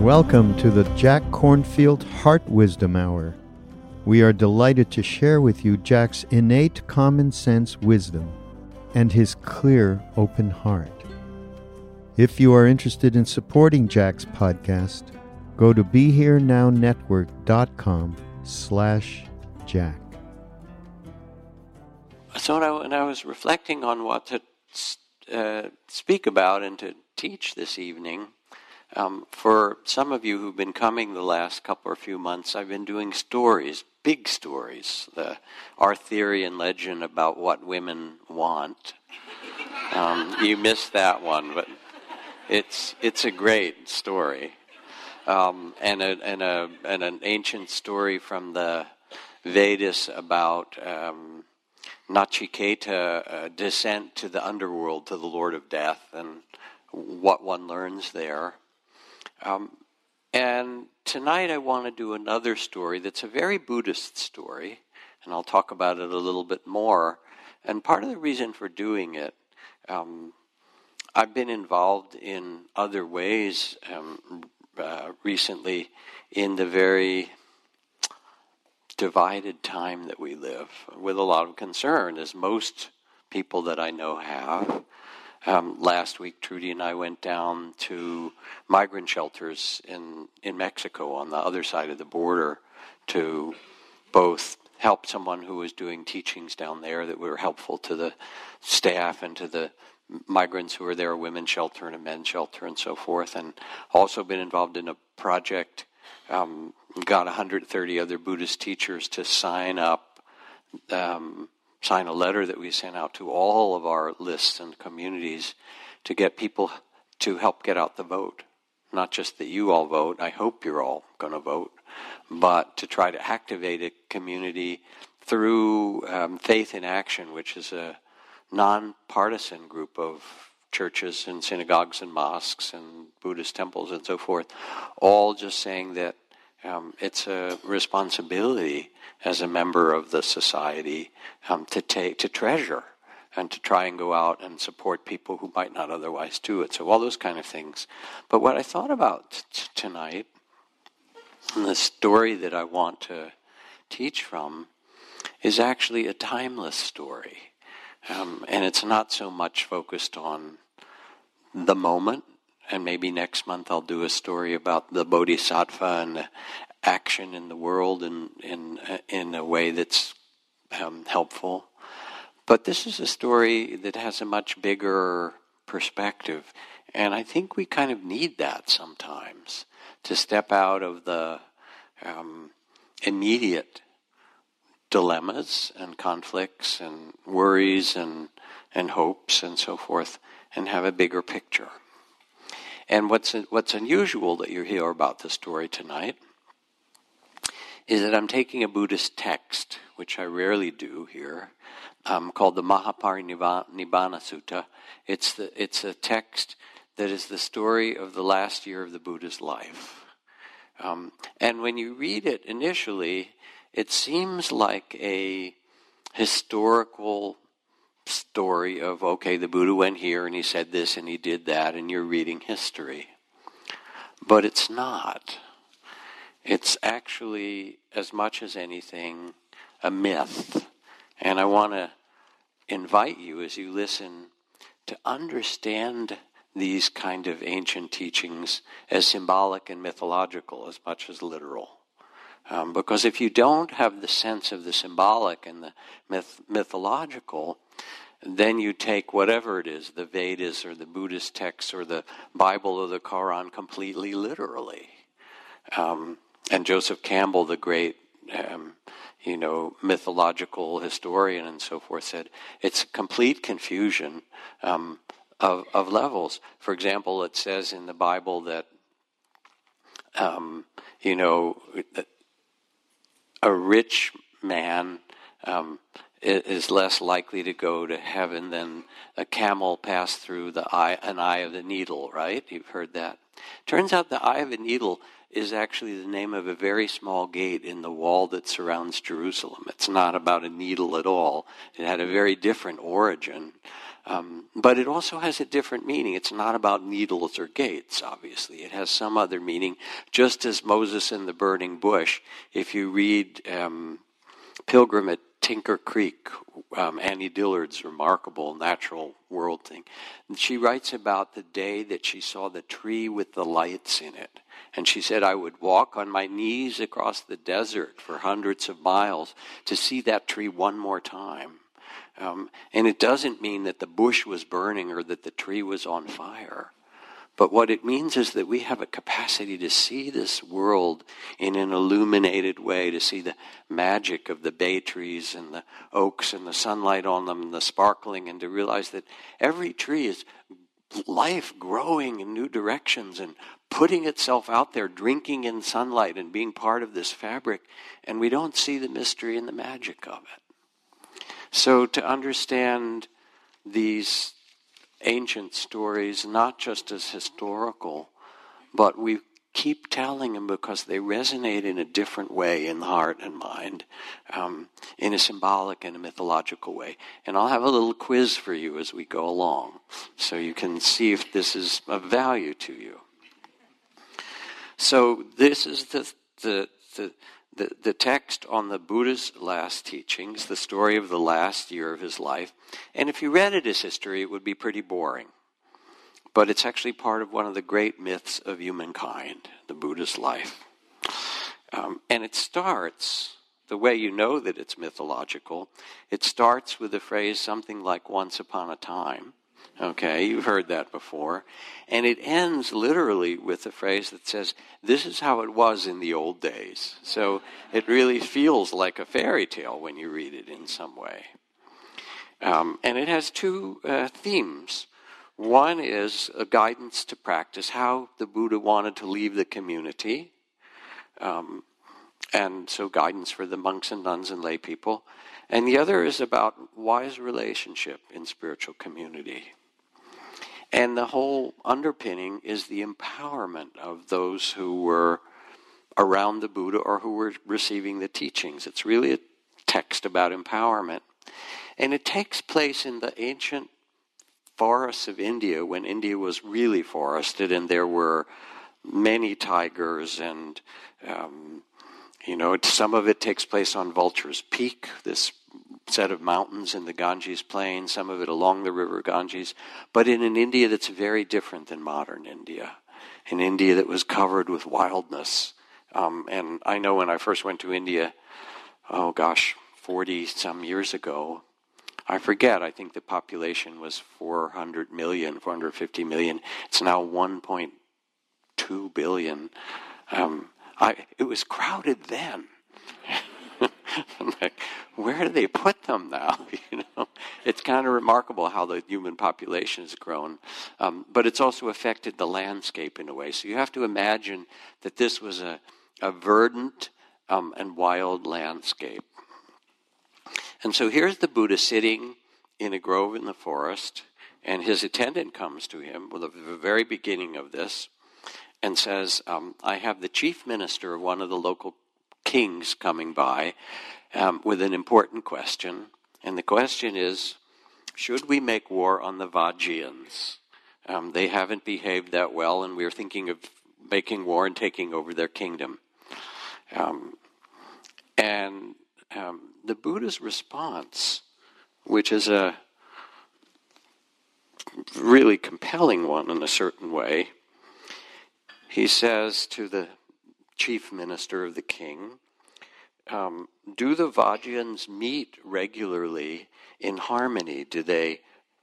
Welcome to the Jack Kornfield Heart Wisdom Hour. We are delighted to share with you Jack's innate common sense wisdom and his clear, open heart. If you are interested in supporting Jack's podcast, go to BeHereNowNetwork.com slash Jack. So when I, when I was reflecting on what to uh, speak about and to teach this evening, um, for some of you who've been coming the last couple or few months, I've been doing stories, big stories, the, and legend about what women want. Um, you missed that one, but it's it's a great story, um, and a, and a and an ancient story from the Vedas about um, Nachiketa uh, descent to the underworld to the Lord of Death and what one learns there. Um, and tonight I want to do another story that's a very Buddhist story, and I'll talk about it a little bit more. And part of the reason for doing it, um, I've been involved in other ways um, uh, recently in the very divided time that we live with a lot of concern, as most people that I know have. Um, last week, Trudy and I went down to migrant shelters in, in Mexico on the other side of the border to both help someone who was doing teachings down there that were helpful to the staff and to the migrants who were there, a women's shelter and a men's shelter and so forth, and also been involved in a project. Um, got 130 other Buddhist teachers to sign up um, sign a letter that we sent out to all of our lists and communities to get people to help get out the vote. Not just that you all vote, I hope you're all going to vote, but to try to activate a community through um, Faith in Action, which is a nonpartisan group of churches and synagogues and mosques and Buddhist temples and so forth, all just saying that um, it's a responsibility as a member of the society um, to take to treasure and to try and go out and support people who might not otherwise do it. So all those kind of things. But what I thought about t- tonight, and the story that I want to teach from, is actually a timeless story, um, and it's not so much focused on the moment and maybe next month I'll do a story about the bodhisattva and action in the world in in in a way that's um, helpful. But this is a story that has a much bigger perspective, and I think we kind of need that sometimes to step out of the um, immediate dilemmas and conflicts and worries and and hopes and so forth, and have a bigger picture. And what's what's unusual that you hear about the story tonight is that I'm taking a Buddhist text, which I rarely do here, um, called the Mahaparinibbana Sutta. It's the it's a text that is the story of the last year of the Buddha's life. Um, and when you read it initially, it seems like a historical story of, okay, the Buddha went here and he said this and he did that, and you're reading history. But it's not. It's actually, as much as anything, a myth. And I want to invite you as you listen to understand these kind of ancient teachings as symbolic and mythological as much as literal. Um, because if you don't have the sense of the symbolic and the myth- mythological, then you take whatever it is, the Vedas or the Buddhist texts or the Bible or the Quran, completely literally. Um, and Joseph Campbell, the great, um, you know, mythological historian and so forth, said it's complete confusion um, of, of levels. For example, it says in the Bible that, um, you know, a rich man um, is less likely to go to heaven than a camel passed through the eye, an eye of the needle, right? You've heard that. Turns out the eye of a needle is actually the name of a very small gate in the wall that surrounds Jerusalem. It's not about a needle at all. It had a very different origin. Um, but it also has a different meaning. It's not about needles or gates, obviously. It has some other meaning. Just as Moses in the burning bush, if you read um, Pilgrim at Tinker Creek, um, Annie Dillard's remarkable natural world thing, and she writes about the day that she saw the tree with the lights in it. And she said, I would walk on my knees across the desert for hundreds of miles to see that tree one more time. Um, and it doesn't mean that the bush was burning or that the tree was on fire. But what it means is that we have a capacity to see this world in an illuminated way, to see the magic of the bay trees and the oaks and the sunlight on them and the sparkling, and to realize that every tree is life growing in new directions and putting itself out there, drinking in sunlight and being part of this fabric. And we don't see the mystery and the magic of it. So, to understand these ancient stories, not just as historical, but we keep telling them because they resonate in a different way in the heart and mind, um, in a symbolic and a mythological way. And I'll have a little quiz for you as we go along so you can see if this is of value to you. So, this is the, the, the the, the text on the Buddha's last teachings, the story of the last year of his life. And if you read it as history, it would be pretty boring. But it's actually part of one of the great myths of humankind, the Buddha's life. Um, and it starts, the way you know that it's mythological, it starts with the phrase something like once upon a time. Okay, you've heard that before. And it ends literally with a phrase that says, This is how it was in the old days. So it really feels like a fairy tale when you read it in some way. Um, and it has two uh, themes. One is a guidance to practice, how the Buddha wanted to leave the community. Um, and so guidance for the monks and nuns and lay people. And the other is about wise relationship in spiritual community. And the whole underpinning is the empowerment of those who were around the Buddha or who were receiving the teachings. It's really a text about empowerment. And it takes place in the ancient forests of India when India was really forested and there were many tigers and um, you know some of it takes place on vulture's peak this set of mountains in the Ganges plain, some of it along the river Ganges, but in an India that's very different than modern India, an India that was covered with wildness. Um, and I know when I first went to India, oh gosh, 40 some years ago, I forget, I think the population was 400 million, 450 million. It's now 1.2 billion. Um, I, it was crowded then. I'm like, where do they put them now? you know, it's kind of remarkable how the human population has grown, um, but it's also affected the landscape in a way. So you have to imagine that this was a, a verdant um, and wild landscape. And so here's the Buddha sitting in a grove in the forest, and his attendant comes to him with the very beginning of this and says, um, I have the chief minister of one of the local kings coming by um, with an important question. And the question is should we make war on the Vajjians? Um, they haven't behaved that well, and we're thinking of making war and taking over their kingdom. Um, and um, the Buddha's response, which is a really compelling one in a certain way, he says to the chief minister of the king, um, Do the Vajjians meet regularly in harmony? Do they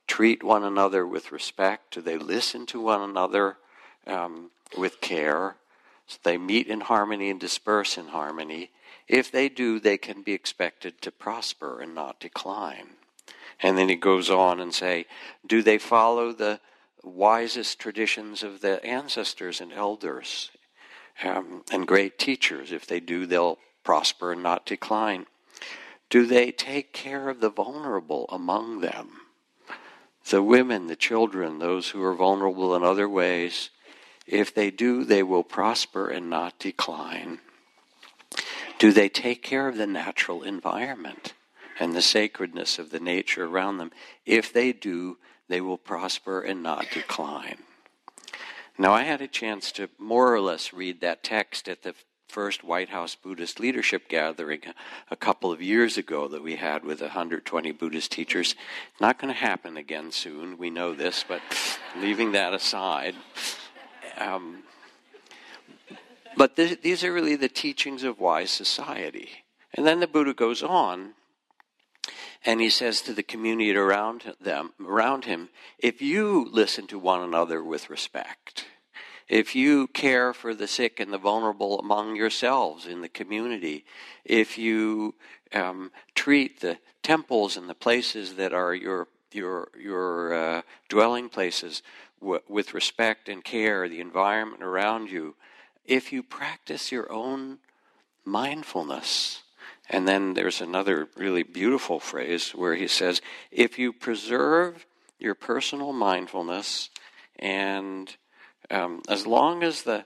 treat one another with respect? Do they listen to one another um, with care? So they meet in harmony and disperse in harmony. If they do, they can be expected to prosper and not decline. And then he goes on and say, do they follow the wisest traditions of the ancestors and elders um, and great teachers? If they do, they'll prosper and not decline. Do they take care of the vulnerable among them? The women, the children, those who are vulnerable in other ways, if they do, they will prosper and not decline. Do they take care of the natural environment and the sacredness of the nature around them? If they do, they will prosper and not decline. Now, I had a chance to more or less read that text at the first White House Buddhist leadership gathering a couple of years ago that we had with 120 Buddhist teachers. Not going to happen again soon, we know this, but leaving that aside. Um, but th- these are really the teachings of wise society. And then the Buddha goes on and he says to the community around them around him if you listen to one another with respect if you care for the sick and the vulnerable among yourselves in the community if you um, treat the temples and the places that are your your your uh, dwelling places w- with respect and care the environment around you if you practice your own mindfulness and then there's another really beautiful phrase where he says, if you preserve your personal mindfulness, and um, as long as the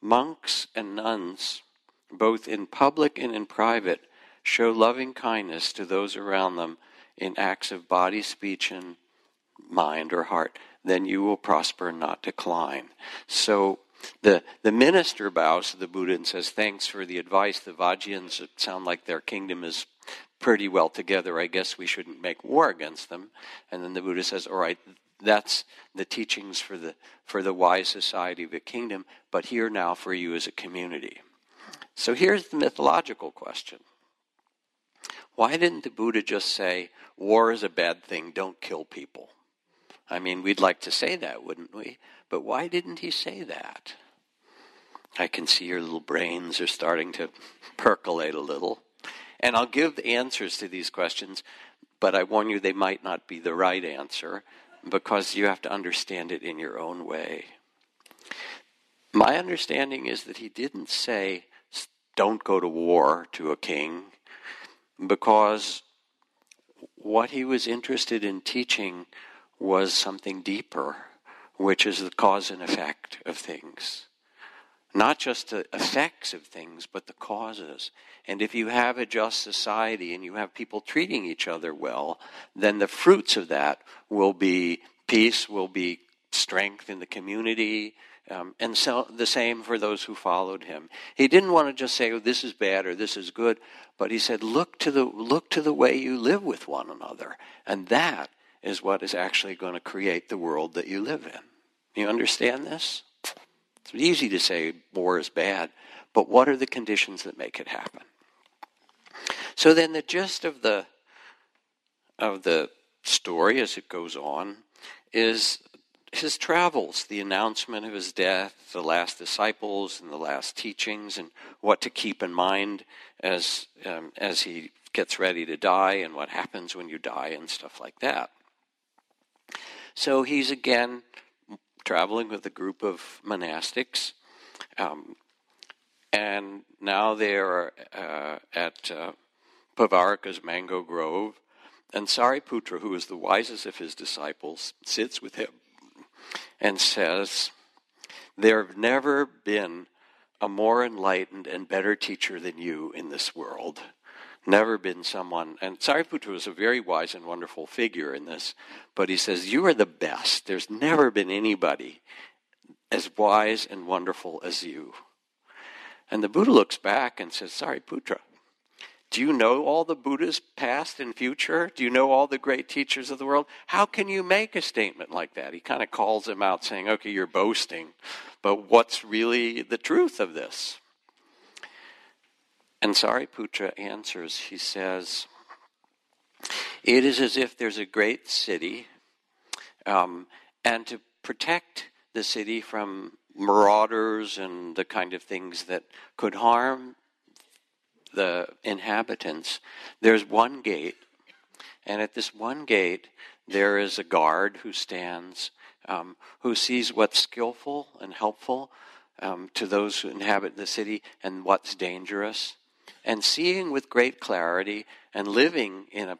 monks and nuns, both in public and in private, show loving kindness to those around them in acts of body, speech, and mind or heart, then you will prosper and not decline. So the, the minister bows to the Buddha and says, Thanks for the advice. The Vajjians sound like their kingdom is pretty well together. I guess we shouldn't make war against them. And then the Buddha says, All right, that's the teachings for the, for the wise society of a kingdom, but here now for you as a community. So here's the mythological question Why didn't the Buddha just say, War is a bad thing, don't kill people? I mean, we'd like to say that, wouldn't we? But why didn't he say that? I can see your little brains are starting to percolate a little. And I'll give the answers to these questions, but I warn you they might not be the right answer because you have to understand it in your own way. My understanding is that he didn't say, don't go to war to a king, because what he was interested in teaching was something deeper, which is the cause and effect of things. Not just the effects of things, but the causes. And if you have a just society and you have people treating each other well, then the fruits of that will be peace, will be strength in the community, um, and so the same for those who followed him. He didn't want to just say, "Oh, this is bad" or "This is good," but he said, "Look to the look to the way you live with one another, and that is what is actually going to create the world that you live in. You understand this? It's easy to say war is bad, but what are the conditions that make it happen? So then the gist of the of the story as it goes on is his travels, the announcement of his death, the last disciples and the last teachings, and what to keep in mind as um, as he gets ready to die, and what happens when you die, and stuff like that. So he's again traveling with a group of monastics. Um, and now they are uh, at uh, Pavarika's mango grove. And Sariputra, who is the wisest of his disciples, sits with him and says, There have never been a more enlightened and better teacher than you in this world never been someone, and Sariputta was a very wise and wonderful figure in this, but he says, You are the best. There's never been anybody as wise and wonderful as you. And the Buddha looks back and says, Sariputra, do you know all the Buddhas past and future? Do you know all the great teachers of the world? How can you make a statement like that? He kind of calls him out saying, okay, you're boasting, but what's really the truth of this? And Sariputra answers, he says, It is as if there's a great city, um, and to protect the city from marauders and the kind of things that could harm the inhabitants, there's one gate, and at this one gate, there is a guard who stands, um, who sees what's skillful and helpful um, to those who inhabit the city and what's dangerous and seeing with great clarity and living in a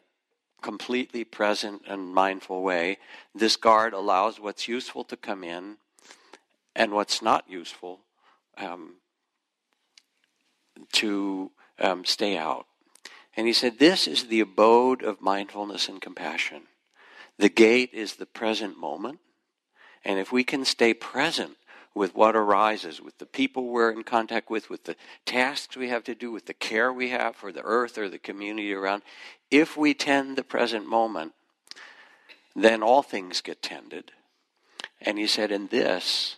completely present and mindful way, this guard allows what's useful to come in and what's not useful um, to um, stay out. And he said, This is the abode of mindfulness and compassion. The gate is the present moment. And if we can stay present with what arises, with the people we're in contact with, with the tasks we have to do, with the care we have for the earth or the community around. If we tend the present moment, then all things get tended. And he said, in this,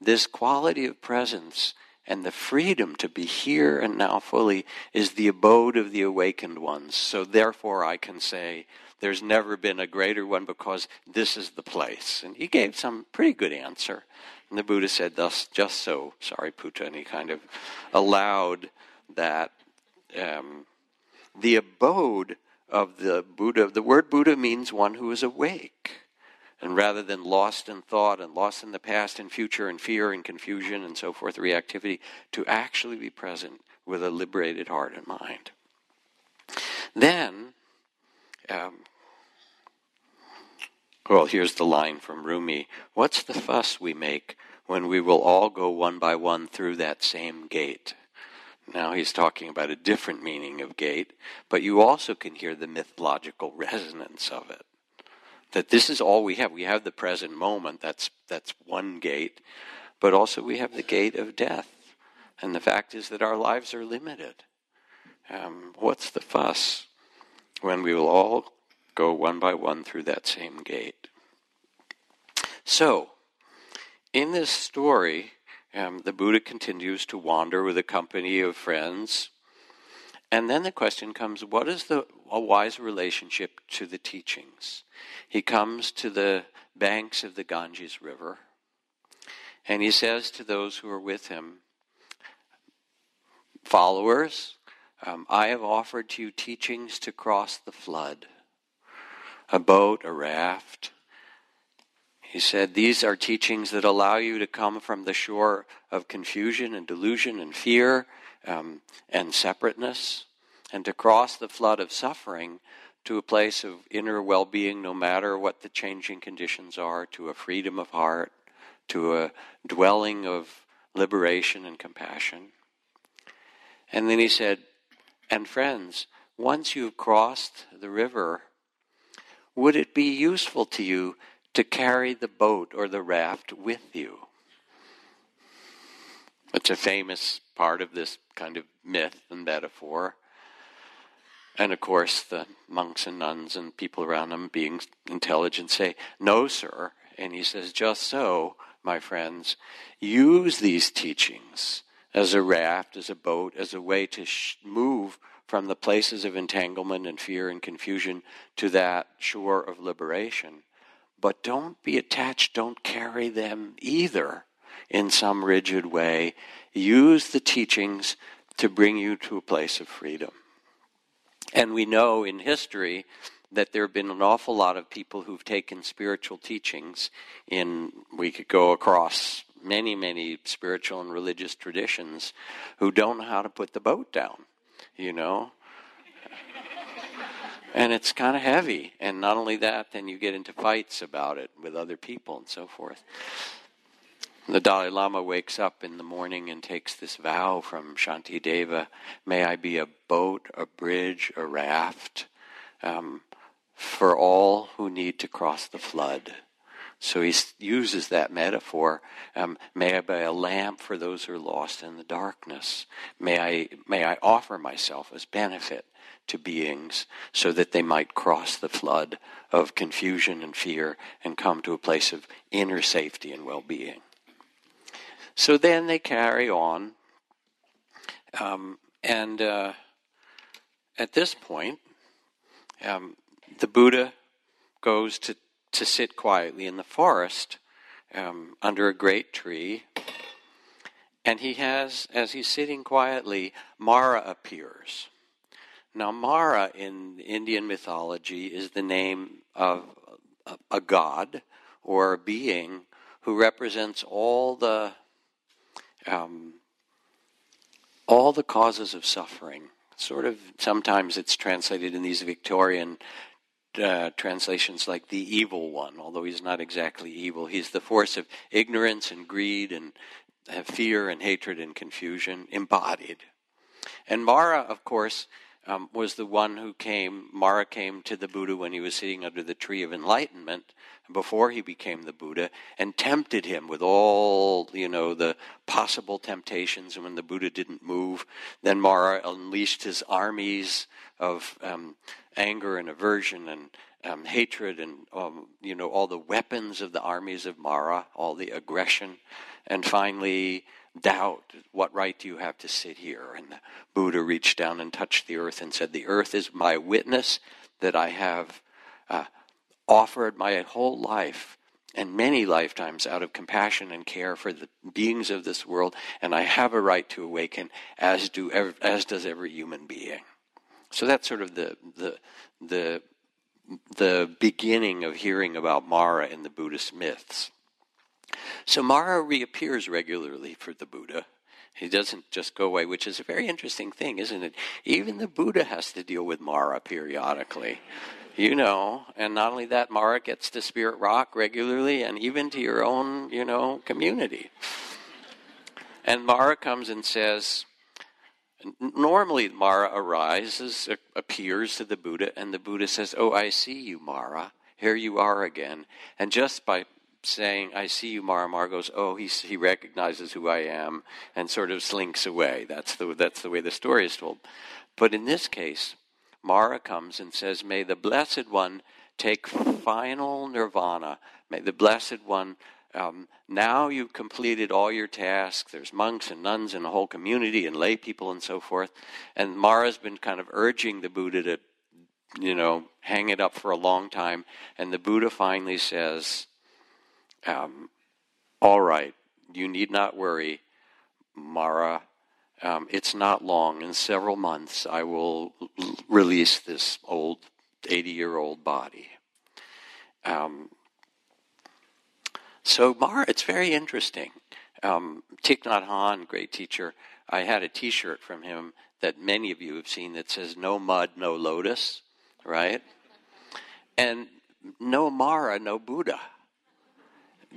this quality of presence and the freedom to be here and now fully is the abode of the awakened ones. So therefore, I can say, there's never been a greater one because this is the place. And he gave some pretty good answer. And the Buddha said, thus, just so, Sariputta, and he kind of allowed that um, the abode of the Buddha, the word Buddha means one who is awake. And rather than lost in thought and lost in the past and future and fear and confusion and so forth, reactivity, to actually be present with a liberated heart and mind. Then, um, well, here's the line from Rumi What's the fuss we make when we will all go one by one through that same gate? Now he's talking about a different meaning of gate, but you also can hear the mythological resonance of it. That this is all we have. We have the present moment, that's, that's one gate, but also we have the gate of death. And the fact is that our lives are limited. Um, what's the fuss when we will all go one by one through that same gate. So, in this story, um, the Buddha continues to wander with a company of friends. And then the question comes what is the, a wise relationship to the teachings? He comes to the banks of the Ganges River, and he says to those who are with him, Followers, um, I have offered to you teachings to cross the flood a boat, a raft. He said, These are teachings that allow you to come from the shore of confusion and delusion and fear um, and separateness and to cross the flood of suffering to a place of inner well being, no matter what the changing conditions are, to a freedom of heart, to a dwelling of liberation and compassion. And then he said, And friends, once you've crossed the river, would it be useful to you to carry the boat or the raft with you? It's a famous part of this kind of myth and metaphor. And of course, the monks and nuns and people around them, being intelligent, say, No, sir. And he says, Just so, my friends, use these teachings as a raft, as a boat, as a way to sh- move from the places of entanglement and fear and confusion to that shore of liberation. But don't be attached, don't carry them either in some rigid way. Use the teachings to bring you to a place of freedom. And we know in history that there have been an awful lot of people who've taken spiritual teachings in, we could go across many, many spiritual and religious traditions who don't know how to put the boat down you know? and it's kind of heavy. And not only that, then you get into fights about it with other people and so forth. The Dalai Lama wakes up in the morning and takes this vow from Shantideva May I be a boat, a bridge, a raft um, for all who need to cross the flood. So he uses that metaphor. Um, may I be a lamp for those who are lost in the darkness. May I, may I offer myself as benefit to beings so that they might cross the flood of confusion and fear and come to a place of inner safety and well being. So then they carry on. Um, and uh, at this point, um, the Buddha goes to, to sit quietly in the forest um, under a great tree. And he has, as he's sitting quietly, Mara appears. Now, Mara in Indian mythology is the name of a, a god or a being who represents all the um, all the causes of suffering. Sort of sometimes it's translated in these Victorian uh, translations like the evil one, although he's not exactly evil. He's the force of ignorance and greed and uh, fear and hatred and confusion embodied. And Mara, of course, um, was the one who came, Mara came to the Buddha when he was sitting under the tree of enlightenment before he became the Buddha and tempted him with all, you know, the possible temptations. And when the Buddha didn't move, then Mara unleashed his armies of um, anger and aversion and um, hatred and, um, you know, all the weapons of the armies of Mara, all the aggression. And finally, doubt. What right do you have to sit here? And the Buddha reached down and touched the earth and said, The earth is my witness that I have uh, offered my whole life and many lifetimes out of compassion and care for the beings of this world, and I have a right to awaken, as do as does every human being. So that's sort of the the the the beginning of hearing about Mara in the Buddhist myths. So Mara reappears regularly for the Buddha. He doesn't just go away, which is a very interesting thing, isn't it? Even the Buddha has to deal with Mara periodically. You know, and not only that, Mara gets to Spirit Rock regularly and even to your own, you know, community. And Mara comes and says, normally Mara arises, appears to the Buddha, and the Buddha says, Oh, I see you, Mara. Here you are again. And just by saying, I see you, Mara. Mara goes, oh, he, he recognizes who I am and sort of slinks away. That's the, that's the way the story is told. But in this case, Mara comes and says, May the Blessed One take final nirvana. May the Blessed One, um, now you've completed all your tasks. There's monks and nuns and a whole community and lay people and so forth. And Mara's been kind of urging the Buddha to, you know, hang it up for a long time. And the Buddha finally says, um, all right, you need not worry, Mara. Um, it's not long. In several months, I will l- release this old 80 year old body. Um, so, Mara, it's very interesting. Um, Thich Nhat Hanh, great teacher, I had a t shirt from him that many of you have seen that says, No mud, no lotus, right? And no Mara, no Buddha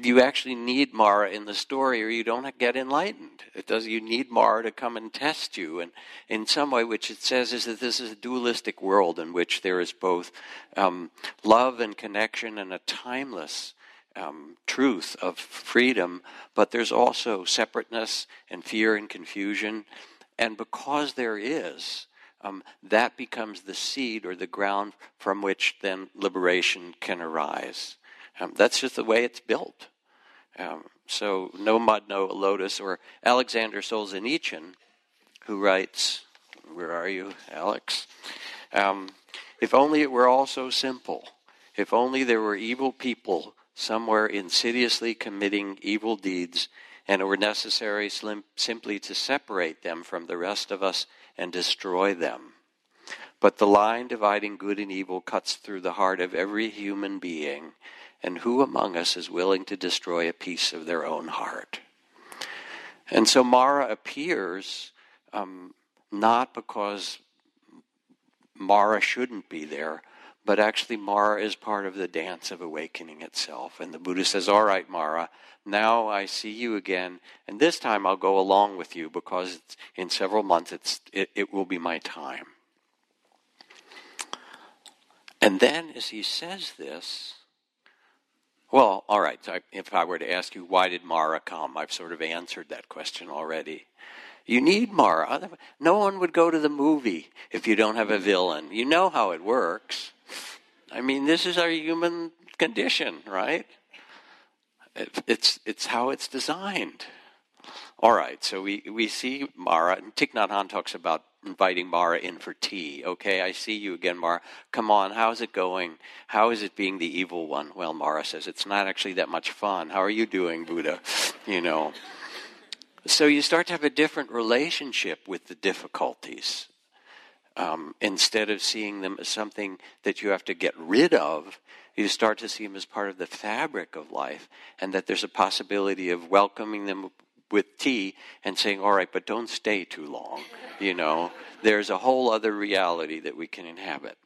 you actually need Mara in the story or you don't get enlightened. It does you need Mara to come and test you and in some way which it says is that this is a dualistic world in which there is both um, love and connection and a timeless um, truth of freedom, but there's also separateness and fear and confusion. And because there is, um, that becomes the seed or the ground from which then liberation can arise. Um, that's just the way it's built. Um, so, no mud, no lotus, or Alexander Solzhenitsyn, who writes, Where are you, Alex? Um, if only it were all so simple. If only there were evil people somewhere insidiously committing evil deeds, and it were necessary slim- simply to separate them from the rest of us and destroy them. But the line dividing good and evil cuts through the heart of every human being and who among us is willing to destroy a piece of their own heart? And so Mara appears um, not because Mara shouldn't be there, but actually Mara is part of the dance of awakening itself. And the Buddha says, All right, Mara, now I see you again, and this time I'll go along with you because in several months it, it will be my time. And then as he says this, Well, all right. So if I were to ask you, why did Mara come? I've sort of answered that question already. You need Mara. No one would go to the movie if you don't have a villain. You know how it works. I mean, this is our human condition, right? It's, it's how it's designed. All right, so we, we see Mara, and Thich Nhat Hanh talks about inviting Mara in for tea. Okay, I see you again, Mara. Come on, how's it going? How is it being the evil one? Well, Mara says, it's not actually that much fun. How are you doing, Buddha? You know. So you start to have a different relationship with the difficulties. Um, instead of seeing them as something that you have to get rid of, you start to see them as part of the fabric of life, and that there's a possibility of welcoming them with tea and saying, all right, but don't stay too long. You know, there's a whole other reality that we can inhabit.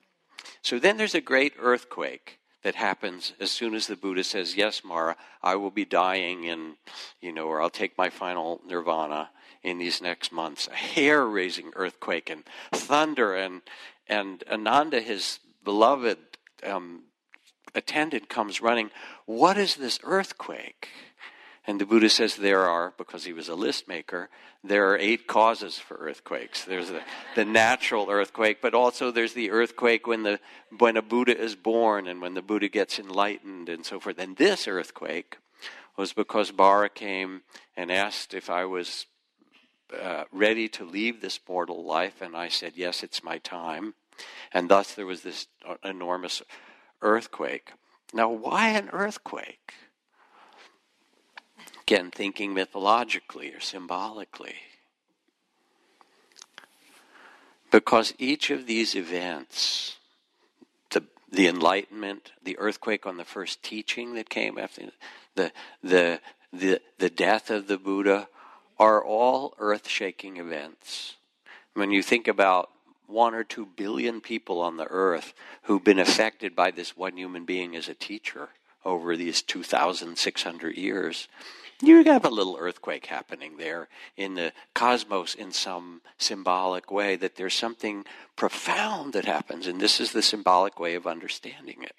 So then there's a great earthquake that happens as soon as the Buddha says, yes, Mara, I will be dying in, you know, or I'll take my final nirvana in these next months. A hair raising earthquake and thunder and, and Ananda, his beloved um, attendant, comes running. What is this earthquake? And the Buddha says there are, because he was a list maker, there are eight causes for earthquakes. There's the, the natural earthquake, but also there's the earthquake when, the, when a Buddha is born and when the Buddha gets enlightened and so forth. And this earthquake was because Mara came and asked if I was uh, ready to leave this mortal life, and I said, Yes, it's my time. And thus there was this uh, enormous earthquake. Now, why an earthquake? Again, thinking mythologically or symbolically. Because each of these events, the, the enlightenment, the earthquake on the first teaching that came after the, the, the, the death of the Buddha, are all earth shaking events. When you think about one or two billion people on the earth who've been affected by this one human being as a teacher over these 2,600 years, you have a little earthquake happening there in the cosmos in some symbolic way, that there's something profound that happens, and this is the symbolic way of understanding it.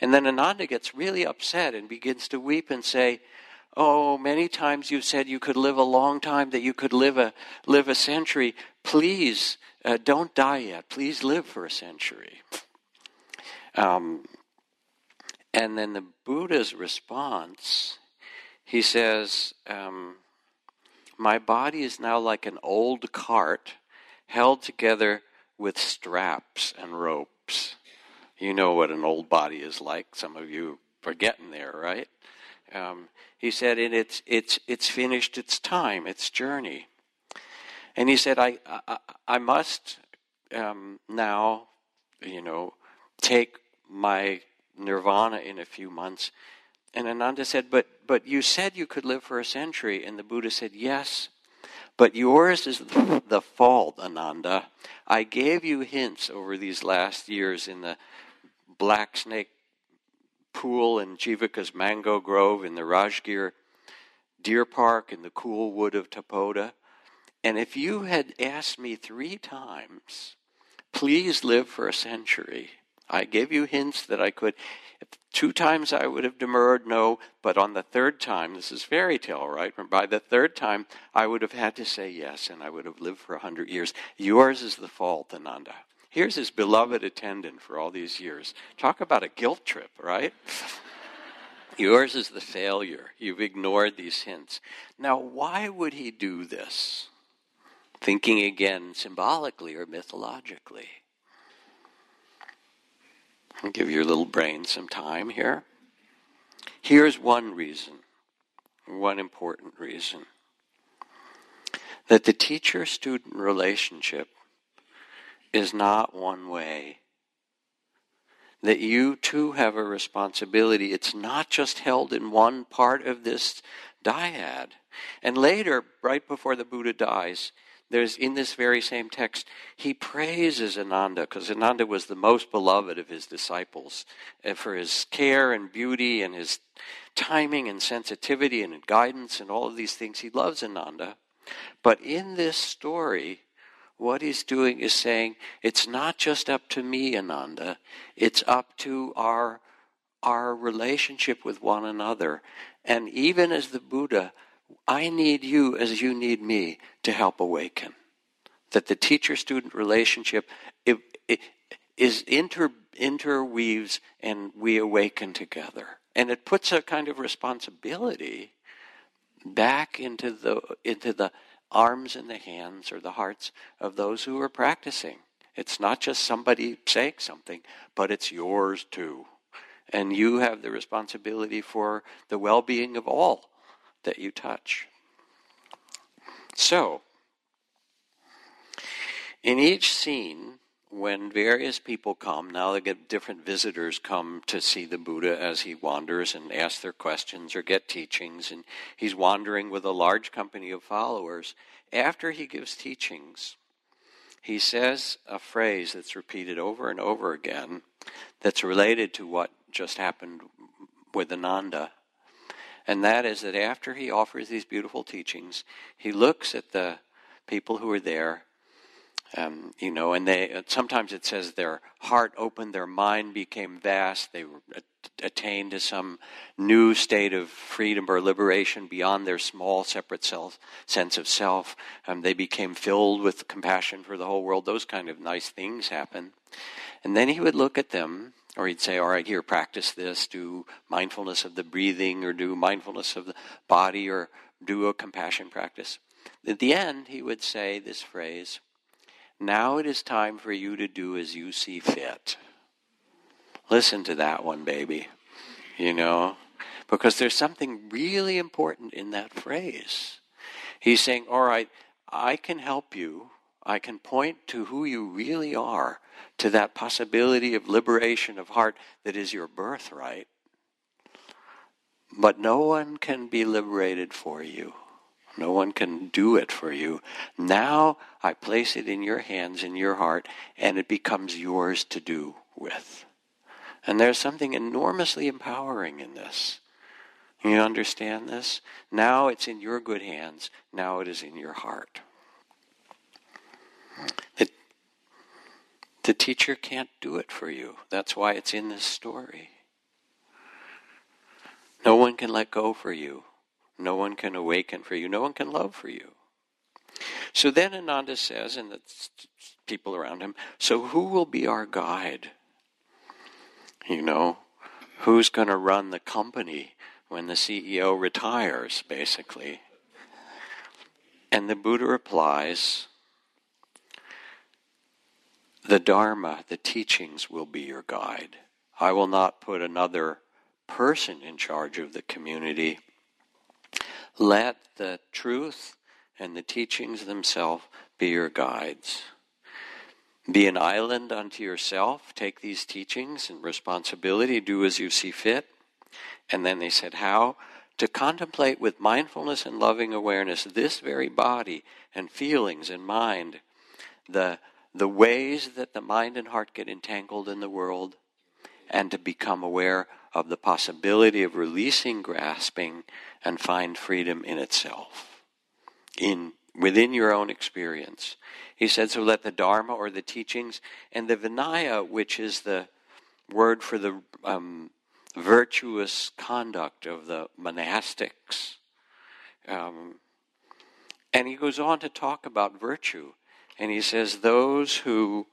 And then Ananda gets really upset and begins to weep and say, Oh, many times you've said you could live a long time, that you could live a, live a century. Please uh, don't die yet. Please live for a century. Um, and then the Buddha's response he says, um, My body is now like an old cart held together with straps and ropes. You know what an old body is like. Some of you are getting there, right? Um, he said, and it's, it's, it's finished its time, its journey. And he said, I, I, I must um, now, you know, take my nirvana in a few months and Ananda said, but, but you said you could live for a century. And the Buddha said, Yes, but yours is the fault, Ananda. I gave you hints over these last years in the Black Snake Pool in Jivaka's Mango Grove, in the Rajgir Deer Park, in the cool wood of Tapoda. And if you had asked me three times, please live for a century, I gave you hints that I could. Two times I would have demurred no, but on the third time, this is fairy tale, right? By the third time, I would have had to say yes, and I would have lived for a hundred years. Yours is the fault, Ananda. Here's his beloved attendant for all these years. Talk about a guilt trip, right? Yours is the failure. You've ignored these hints. Now, why would he do this? Thinking again symbolically or mythologically. Give your little brain some time here. Here's one reason, one important reason that the teacher student relationship is not one way. That you too have a responsibility. It's not just held in one part of this dyad. And later, right before the Buddha dies, there's in this very same text, he praises Ananda because Ananda was the most beloved of his disciples and for his care and beauty and his timing and sensitivity and guidance and all of these things. He loves Ananda. But in this story, what he's doing is saying, it's not just up to me, Ananda, it's up to our our relationship with one another. And even as the Buddha, I need you as you need me to help awaken. That the teacher student relationship it, it is inter, interweaves and we awaken together. And it puts a kind of responsibility back into the, into the arms and the hands or the hearts of those who are practicing. It's not just somebody saying something, but it's yours too. And you have the responsibility for the well being of all that you touch. So, in each scene, when various people come, now they get different visitors come to see the Buddha as he wanders and ask their questions or get teachings, and he's wandering with a large company of followers. After he gives teachings, he says a phrase that's repeated over and over again that's related to what just happened with Ananda. And that is that after he offers these beautiful teachings, he looks at the people who are there, um, you know, and they sometimes it says their heart opened, their mind became vast, they attained to some new state of freedom or liberation beyond their small separate self sense of self. Um, they became filled with compassion for the whole world. Those kind of nice things happen. And then he would look at them, or he'd say, All right, here, practice this, do mindfulness of the breathing, or do mindfulness of the body, or do a compassion practice. At the end, he would say this phrase Now it is time for you to do as you see fit. Listen to that one, baby. You know? Because there's something really important in that phrase. He's saying, All right, I can help you. I can point to who you really are, to that possibility of liberation of heart that is your birthright. But no one can be liberated for you. No one can do it for you. Now I place it in your hands, in your heart, and it becomes yours to do with. And there's something enormously empowering in this. You understand this? Now it's in your good hands. Now it is in your heart. The, the teacher can't do it for you. That's why it's in this story. No one can let go for you. No one can awaken for you. No one can love for you. So then Ananda says, and the people around him, so who will be our guide? You know, who's going to run the company when the CEO retires, basically? And the Buddha replies, the Dharma, the teachings will be your guide. I will not put another person in charge of the community. Let the truth and the teachings themselves be your guides. Be an island unto yourself. Take these teachings and responsibility. Do as you see fit. And then they said, How? To contemplate with mindfulness and loving awareness this very body and feelings and mind, the, the ways that the mind and heart get entangled in the world, and to become aware of the possibility of releasing grasping and find freedom in itself, in within your own experience. He said, so let the Dharma or the teachings and the Vinaya, which is the word for the um, virtuous conduct of the monastics. Um, and he goes on to talk about virtue. And he says, those who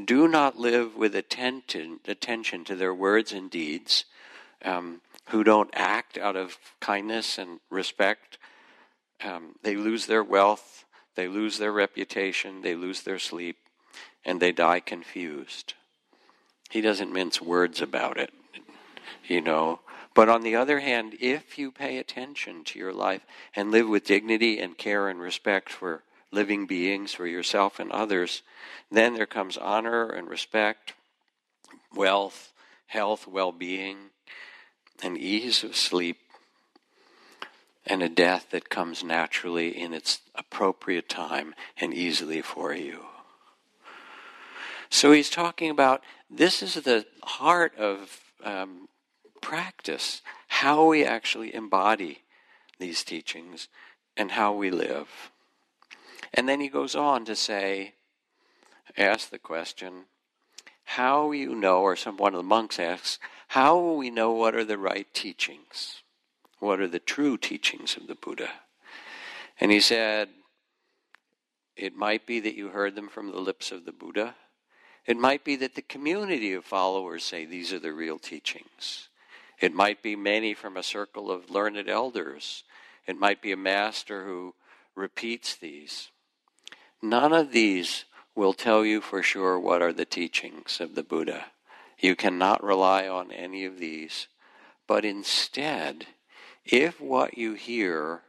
do not live with attention, attention to their words and deeds, um, who don't act out of kindness and respect, um, they lose their wealth, they lose their reputation, they lose their sleep, and they die confused. He doesn't mince words about it, you know. But on the other hand, if you pay attention to your life and live with dignity and care and respect for living beings, for yourself and others, then there comes honor and respect, wealth, health, well being, and ease of sleep and a death that comes naturally in its appropriate time and easily for you. So he's talking about this is the heart of um, practice, how we actually embody these teachings and how we live. And then he goes on to say, ask the question, how you know, or some one of the monks asks, how will we know what are the right teachings? What are the true teachings of the Buddha? And he said, it might be that you heard them from the lips of the Buddha. It might be that the community of followers say these are the real teachings. It might be many from a circle of learned elders. It might be a master who repeats these. None of these will tell you for sure what are the teachings of the Buddha. You cannot rely on any of these. But instead, if what you hear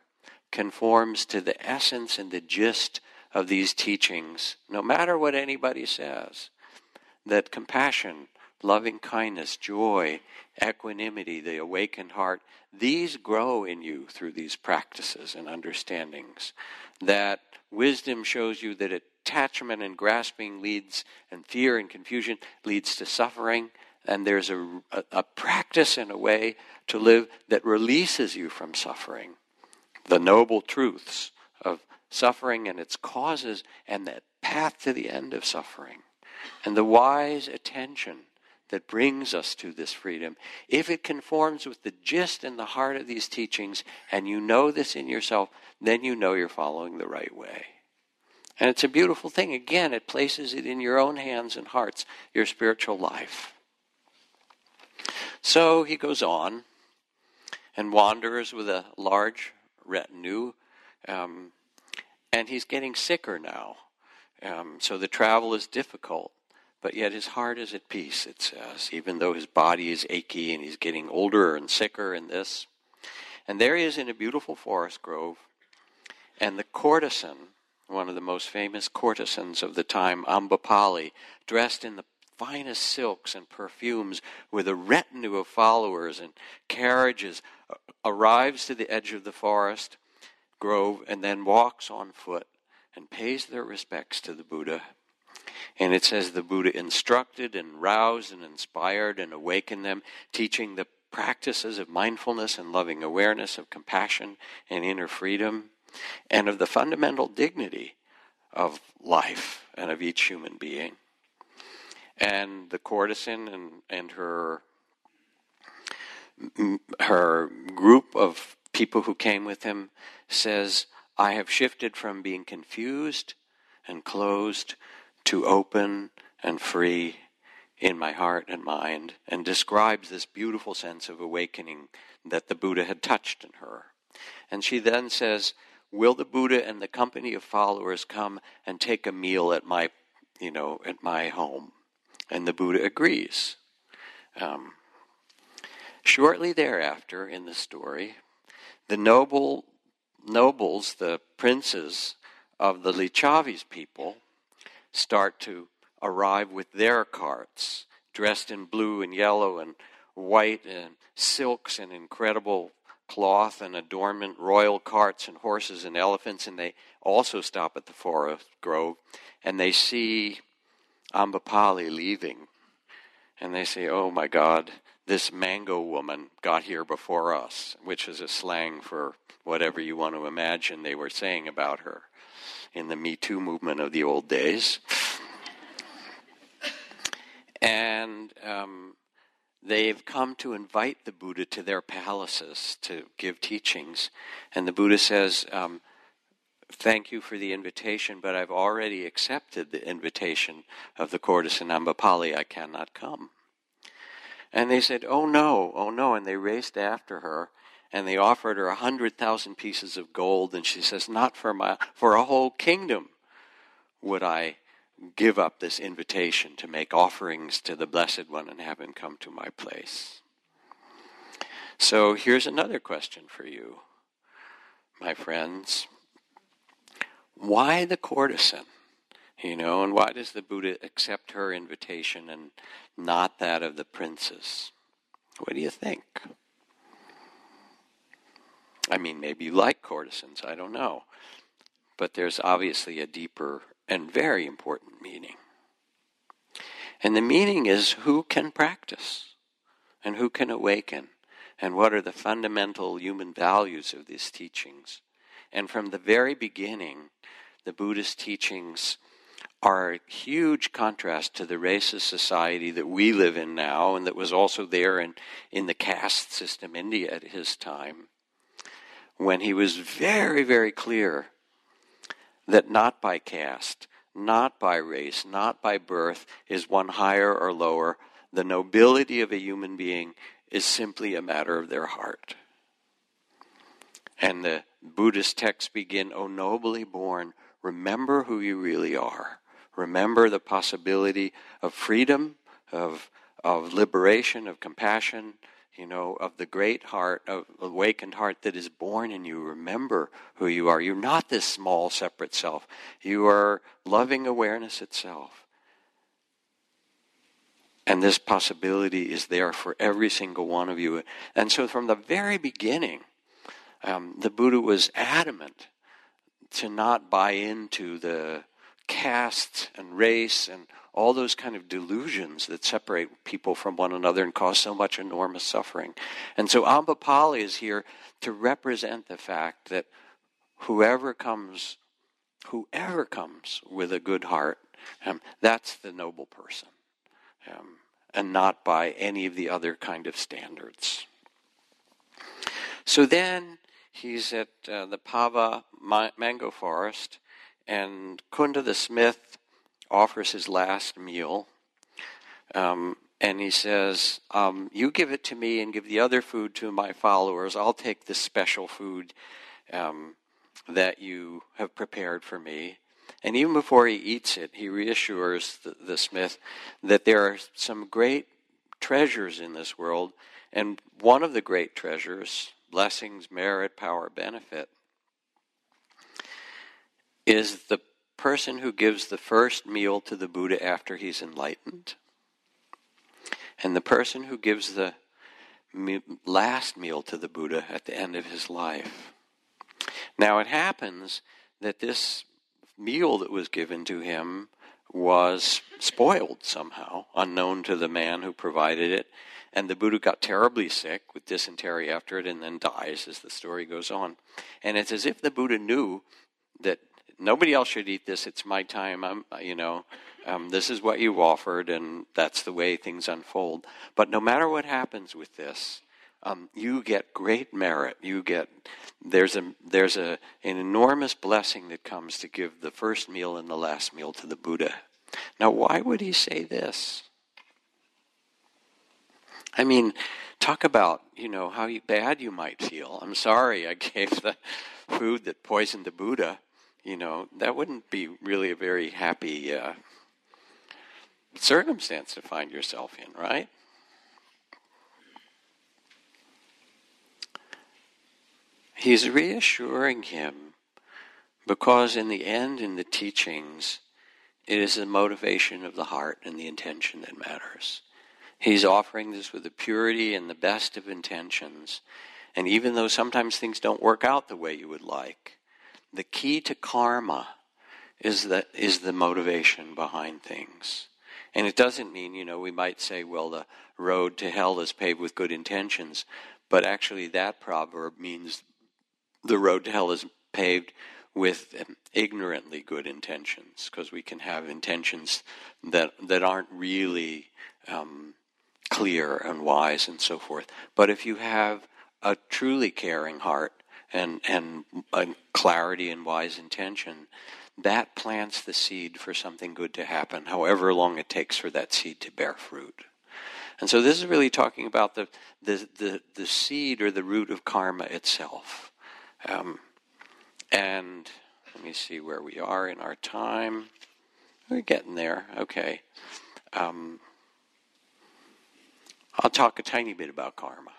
conforms to the essence and the gist of these teachings, no matter what anybody says, that compassion, loving kindness, joy, equanimity, the awakened heart, these grow in you through these practices and understandings. That wisdom shows you that attachment and grasping leads, and fear and confusion leads to suffering. And there's a, a, a practice and a way to live that releases you from suffering. The noble truths of suffering and its causes and that path to the end of suffering and the wise attention that brings us to this freedom, if it conforms with the gist and the heart of these teachings, and you know this in yourself, then you know you're following the right way. And it's a beautiful thing. Again, it places it in your own hands and hearts, your spiritual life. So he goes on and wanders with a large retinue, um, and he's getting sicker now. Um, so the travel is difficult but yet his heart is at peace, it says, even though his body is achy and he's getting older and sicker in this. And there he is in a beautiful forest grove, and the courtesan, one of the most famous courtesans of the time, Ambapali, dressed in the finest silks and perfumes, with a retinue of followers and carriages, arrives to the edge of the forest grove and then walks on foot and pays their respects to the Buddha and it says the Buddha instructed and roused and inspired and awakened them, teaching the practices of mindfulness and loving awareness, of compassion and inner freedom, and of the fundamental dignity of life and of each human being. And the courtesan and, and her her group of people who came with him says, I have shifted from being confused and closed to open and free in my heart and mind, and describes this beautiful sense of awakening that the Buddha had touched in her. And she then says, Will the Buddha and the company of followers come and take a meal at my, you know, at my home? And the Buddha agrees. Um, shortly thereafter, in the story, the noble nobles, the princes of the Lichavis people, start to arrive with their carts, dressed in blue and yellow and white and silks and incredible cloth and adornment, royal carts and horses and elephants, and they also stop at the forest grove and they see Ambapali leaving. And they say, Oh my God, this mango woman got here before us, which is a slang for whatever you want to imagine they were saying about her in the Me Too movement of the old days. and um, they've come to invite the Buddha to their palaces to give teachings. And the Buddha says, um, Thank you for the invitation, but I've already accepted the invitation of the courtesan Ambapali. I cannot come. And they said, Oh no, oh no. And they raced after her and they offered her a hundred thousand pieces of gold, and she says, Not for my for a whole kingdom would I give up this invitation to make offerings to the Blessed One and have him come to my place. So here's another question for you, my friends. Why the courtesan? You know, and why does the Buddha accept her invitation and not that of the princess? What do you think? I mean, maybe you like courtesans, I don't know. But there's obviously a deeper and very important meaning. And the meaning is who can practice and who can awaken and what are the fundamental human values of these teachings. And from the very beginning, the Buddhist teachings are a huge contrast to the racist society that we live in now and that was also there in, in the caste system India at his time, when he was very, very clear that not by caste, not by race, not by birth is one higher or lower. The nobility of a human being is simply a matter of their heart. And the Buddhist texts begin, O nobly born, remember who you really are. Remember the possibility of freedom, of, of liberation, of compassion, you know, of the great heart, of awakened heart that is born in you. Remember who you are. You're not this small, separate self. You are loving awareness itself. And this possibility is there for every single one of you. And so from the very beginning, um, the Buddha was adamant to not buy into the caste and race and all those kind of delusions that separate people from one another and cause so much enormous suffering. And so Ambapali is here to represent the fact that whoever comes, whoever comes with a good heart, um, that's the noble person, um, and not by any of the other kind of standards. So then he's at uh, the Pava mango forest, and Kunda the smith offers his last meal. Um, and he says, um, You give it to me and give the other food to my followers. I'll take this special food um, that you have prepared for me. And even before he eats it, he reassures the, the smith that there are some great treasures in this world. And one of the great treasures blessings, merit, power, benefit, is the person who gives the first meal to the Buddha after he's enlightened, and the person who gives the last meal to the Buddha at the end of his life. Now it happens that this meal that was given to him was spoiled somehow, unknown to the man who provided it, and the Buddha got terribly sick with dysentery after it and then dies as the story goes on. And it's as if the Buddha knew that nobody else should eat this. It's my time. I'm, you know, um, this is what you offered, and that's the way things unfold. But no matter what happens with this, um, you get great merit. You get there's a there's a an enormous blessing that comes to give the first meal and the last meal to the Buddha. Now, why would he say this? I mean, talk about, you know, how bad you might feel. I'm sorry I gave the food that poisoned the Buddha. You know, that wouldn't be really a very happy uh, circumstance to find yourself in, right? He's reassuring him because, in the end, in the teachings, it is the motivation of the heart and the intention that matters. He's offering this with the purity and the best of intentions. And even though sometimes things don't work out the way you would like, the key to karma is the, is the motivation behind things. And it doesn't mean, you know, we might say, well, the road to hell is paved with good intentions. But actually, that proverb means the road to hell is paved with ignorantly good intentions, because we can have intentions that, that aren't really um, clear and wise and so forth. But if you have a truly caring heart and, and, and clarity and wise intention, that plants the seed for something good to happen, however long it takes for that seed to bear fruit. And so this is really talking about the, the, the, the seed or the root of karma itself. Um, and let me see where we are in our time. We're getting there. Okay. Um, I'll talk a tiny bit about karma.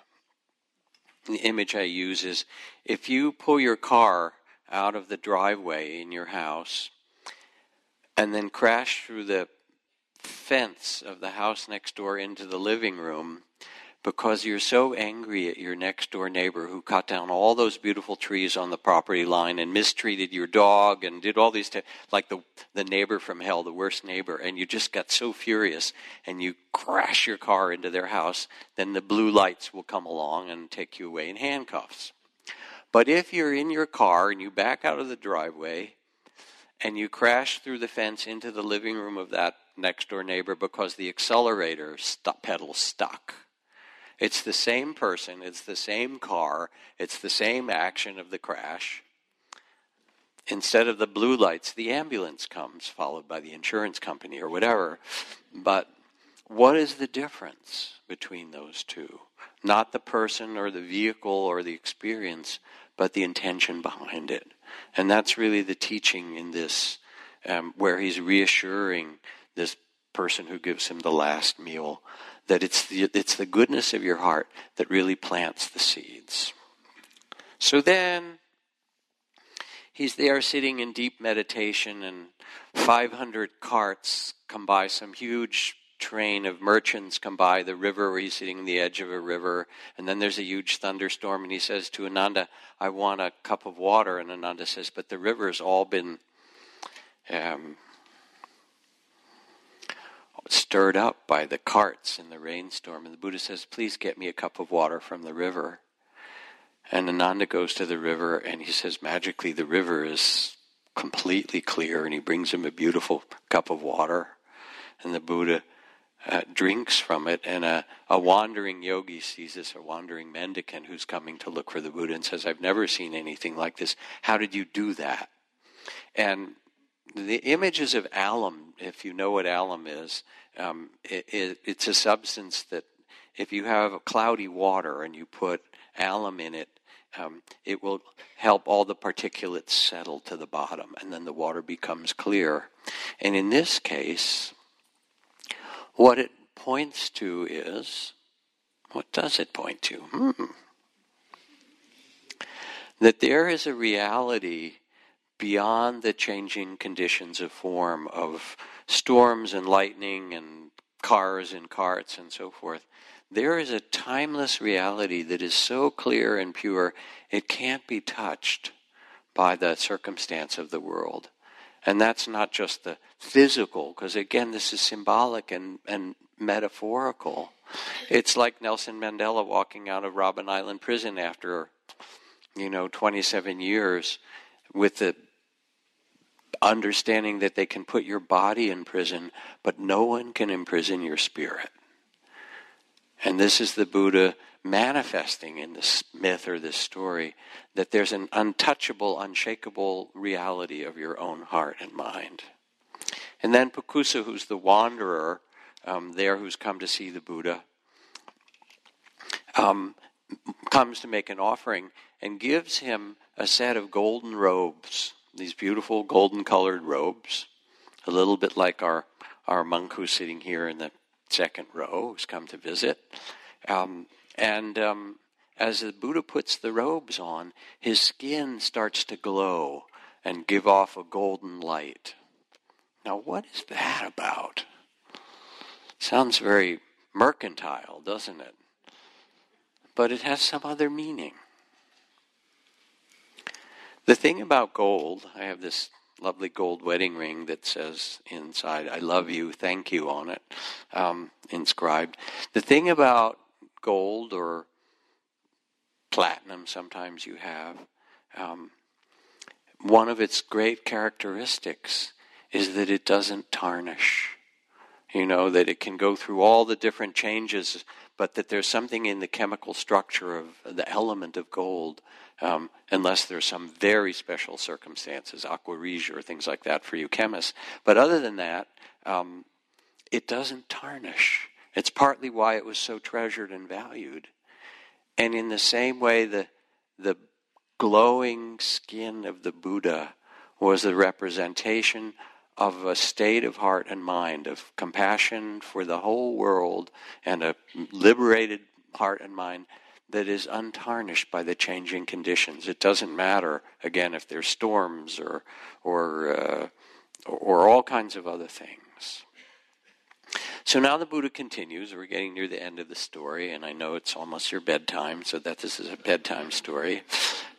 The image I use is if you pull your car out of the driveway in your house and then crash through the fence of the house next door into the living room, because you're so angry at your next door neighbor who cut down all those beautiful trees on the property line and mistreated your dog and did all these, t- like the, the neighbor from hell, the worst neighbor, and you just got so furious and you crash your car into their house, then the blue lights will come along and take you away in handcuffs. But if you're in your car and you back out of the driveway and you crash through the fence into the living room of that next door neighbor because the accelerator st- pedal stuck. It's the same person, it's the same car, it's the same action of the crash. Instead of the blue lights, the ambulance comes, followed by the insurance company or whatever. But what is the difference between those two? Not the person or the vehicle or the experience, but the intention behind it. And that's really the teaching in this, um, where he's reassuring this person who gives him the last meal that it's the, it's the goodness of your heart that really plants the seeds. So then he's there sitting in deep meditation, and 500 carts come by some huge train of merchants come by the river where he's sitting on the edge of a river and then there's a huge thunderstorm and he says to ananda i want a cup of water and ananda says but the river's all been um, stirred up by the carts in the rainstorm. And the buddha says please get me a cup of water from the river. And ananda goes to the river and he says magically the river is completely clear. And he brings him a beautiful cup of water. And the buddha uh, drinks from it, and a, a wandering yogi sees this, a wandering mendicant who's coming to look for the Buddha, and says, I've never seen anything like this. How did you do that? And the images of alum, if you know what alum is, um, it, it, it's a substance that if you have cloudy water and you put alum in it, um, it will help all the particulates settle to the bottom, and then the water becomes clear. And in this case, what it points to is what does it point to? Hmm. That there is a reality beyond the changing conditions of form of storms and lightning and cars and carts and so forth. There is a timeless reality that is so clear and pure it can't be touched by the circumstance of the world. And that's not just the physical, because again, this is symbolic and, and metaphorical. It's like Nelson Mandela walking out of Robben Island prison after, you know, 27 years with the understanding that they can put your body in prison, but no one can imprison your spirit. And this is the Buddha manifesting in this myth or this story that there's an untouchable, unshakable reality of your own heart and mind. And then Pukusa, who's the wanderer um, there who's come to see the Buddha, um, comes to make an offering and gives him a set of golden robes, these beautiful golden colored robes, a little bit like our, our monk who's sitting here in the second row who's come to visit. Um, and um, as the Buddha puts the robes on, his skin starts to glow and give off a golden light. Now, what is that about? Sounds very mercantile, doesn't it? But it has some other meaning. The thing about gold, I have this lovely gold wedding ring that says inside, I love you, thank you on it, um, inscribed. The thing about gold or platinum, sometimes you have, um, one of its great characteristics is that it doesn't tarnish. You know, that it can go through all the different changes, but that there's something in the chemical structure of the element of gold um, unless there's some very special circumstances, aqua regia or things like that for you chemists. But other than that, um, it doesn't tarnish. It's partly why it was so treasured and valued. And in the same way, the, the glowing skin of the Buddha was a representation of a state of heart and mind, of compassion for the whole world, and a liberated heart and mind that is untarnished by the changing conditions. It doesn't matter again if there's storms or or uh, or all kinds of other things. So now the Buddha continues. We're getting near the end of the story, and I know it's almost your bedtime, so that this is a bedtime story.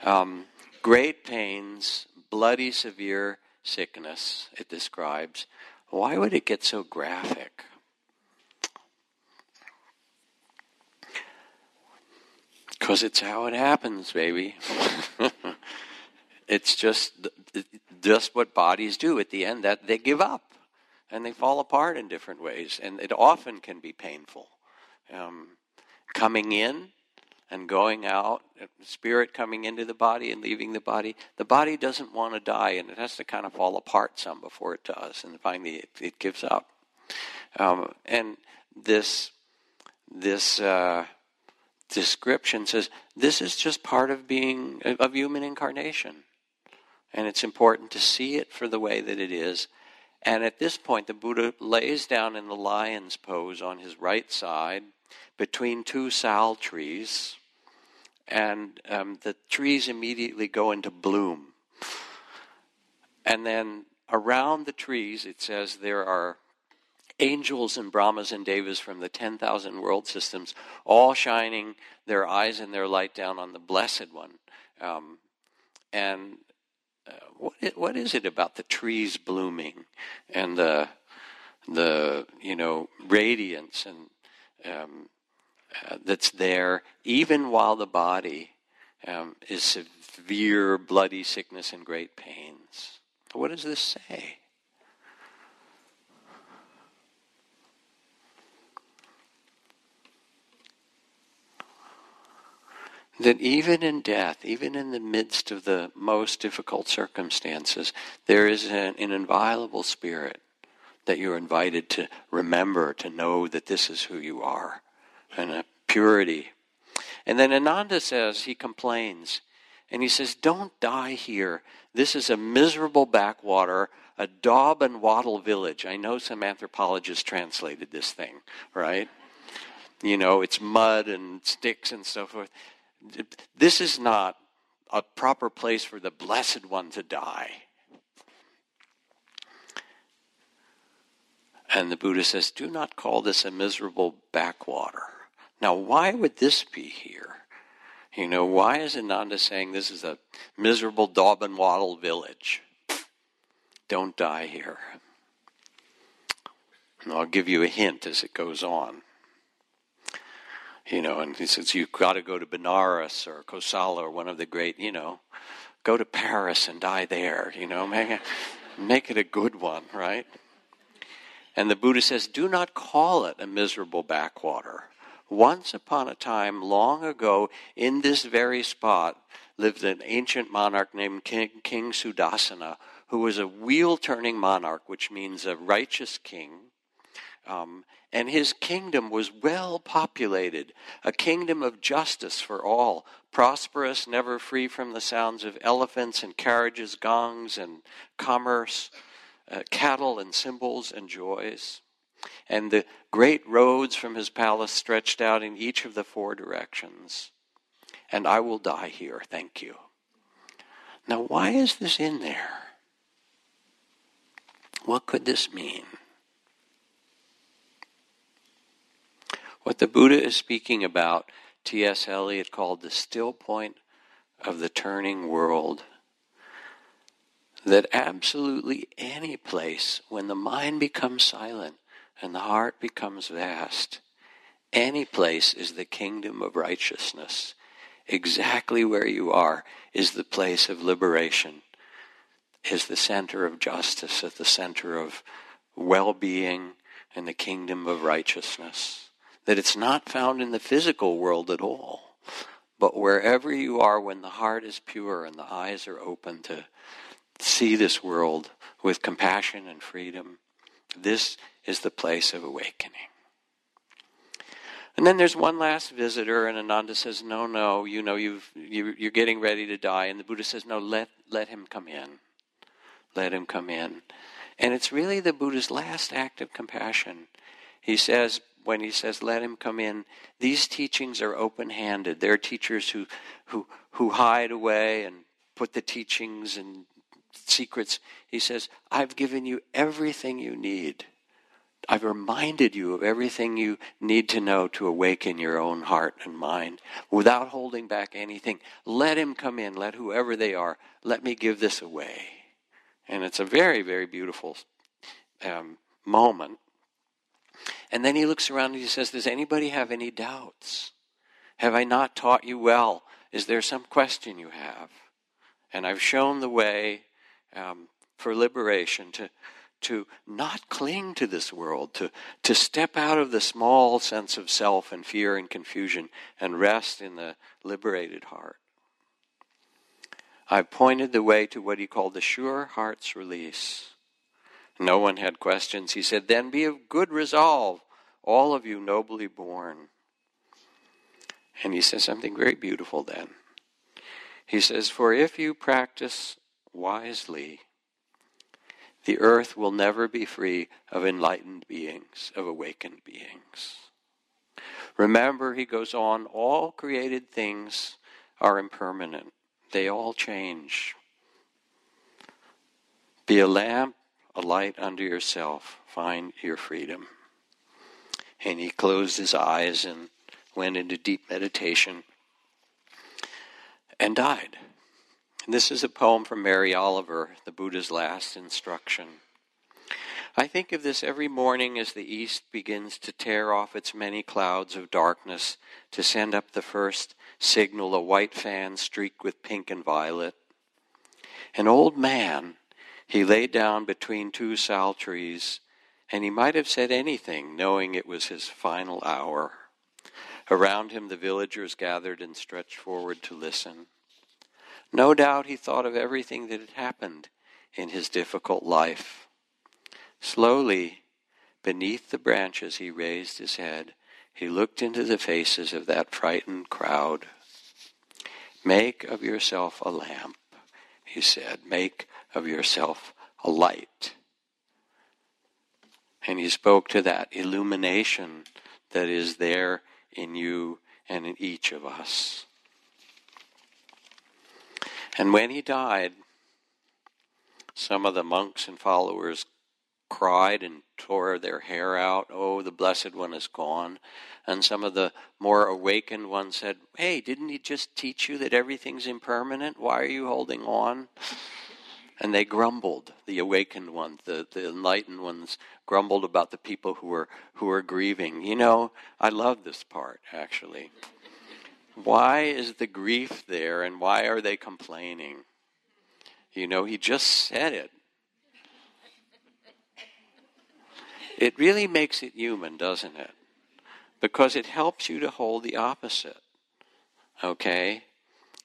Um, great pains, bloody, severe sickness. It describes. Why would it get so graphic? Because it's how it happens, baby. it's just just what bodies do at the end, that they give up and they fall apart in different ways. And it often can be painful. Um, coming in and going out, spirit coming into the body and leaving the body. The body doesn't want to die, and it has to kind of fall apart some before it does, and finally it, it gives up. Um, and this this uh, description says this is just part of being of human incarnation, and it's important to see it for the way that it is. And at this point, the Buddha lays down in the lion's pose on his right side between two sal trees, and um, the trees immediately go into bloom. And then around the trees, it says there are angels and Brahmas and Devas from the 10,000 world systems, all shining their eyes and their light down on the Blessed One. Um, and uh, what, what is it about the trees blooming and the, the you know, radiance and um, uh, that's there, even while the body um, is severe bloody sickness and great pains. What does this say? That even in death, even in the midst of the most difficult circumstances, there is an, an, inviolable spirit that you're invited to remember, to know that this is who you are and a purity. And then Ananda says, he complains, and he says, Don't die here. This is a miserable backwater, a daub and wattle village. I know some anthropologists translated this thing, right? You know, it's mud and sticks and so forth. This is not a proper place for the Blessed One to die. And the Buddha says, Do not call this a miserable backwater. Now, why would this be here? You know, why is Ananda saying this is a miserable daub and wattle village? Don't die here. And I'll give you a hint as it goes on. You know, and he says, you've got to go to Benares or Kosala or one of the great, you know, go to Paris and die there, you know, make it, make it a good one, right? And the Buddha says, do not call it a miserable backwater. Once upon a time, long ago, in this very spot, lived an ancient monarch named King, king Sudasana, who was a wheel turning monarch, which means a righteous king. Um, and his kingdom was well populated, a kingdom of justice for all, prosperous, never free from the sounds of elephants and carriages, gongs and commerce, uh, cattle and cymbals and joys. And the great roads from his palace stretched out in each of the four directions. And I will die here, thank you. Now, why is this in there? What could this mean? What the Buddha is speaking about, T.S. Eliot called the still point of the turning world. That absolutely any place, when the mind becomes silent and the heart becomes vast, any place is the kingdom of righteousness. Exactly where you are is the place of liberation, is the center of justice, at the center of well being and the kingdom of righteousness that it's not found in the physical world at all, but wherever you are when the heart is pure and the eyes are open to see this world with compassion and freedom, this is the place of awakening. And then there's one last visitor, and Ananda says, "No, no, you know you've you, you're getting ready to die." And the Buddha says, "No, let let him come in. Let him come in." And it's really the Buddha's last act of compassion. He says, when he says, let him come in, these teachings are open handed. There are teachers who, who, who hide away and put the teachings and secrets. He says, I've given you everything you need. I've reminded you of everything you need to know to awaken your own heart and mind without holding back anything. Let him come in, let whoever they are, let me give this away. And it's a very, very beautiful um, moment and then he looks around and he says, Does anybody have any doubts? Have I not taught you well? Is there some question you have? And I've shown the way. Um, for liberation, to, to not cling to this world, to, to step out of the small sense of self and fear and confusion and rest in the liberated heart. I've pointed the way to what he called the sure heart's release. No one had questions. He said, Then be of good resolve, all of you nobly born. And he says something very beautiful then. He says, For if you practice wisely, the earth will never be free of enlightened beings, of awakened beings. Remember, he goes on, all created things are impermanent, they all change. Be a lamp, a light unto yourself, find your freedom. And he closed his eyes and went into deep meditation and died. And this is a poem from Mary Oliver, the Buddha's last instruction. I think of this every morning as the east begins to tear off its many clouds of darkness to send up the first signal, a white fan streaked with pink and violet. An old man, he lay down between two sal trees, and he might have said anything, knowing it was his final hour. Around him, the villagers gathered and stretched forward to listen. No doubt he thought of everything that had happened in his difficult life. Slowly, beneath the branches, he raised his head. He looked into the faces of that frightened crowd. Make of yourself a lamp, he said. Make of yourself a light. And he spoke to that illumination that is there in you and in each of us. And when he died, some of the monks and followers cried and tore their hair out. Oh, the Blessed One is gone. And some of the more awakened ones said, Hey, didn't he just teach you that everything's impermanent? Why are you holding on? And they grumbled, the awakened ones, the, the enlightened ones grumbled about the people who were, who were grieving. You know, I love this part, actually. Why is the grief there and why are they complaining? You know, he just said it. It really makes it human, doesn't it? Because it helps you to hold the opposite. Okay?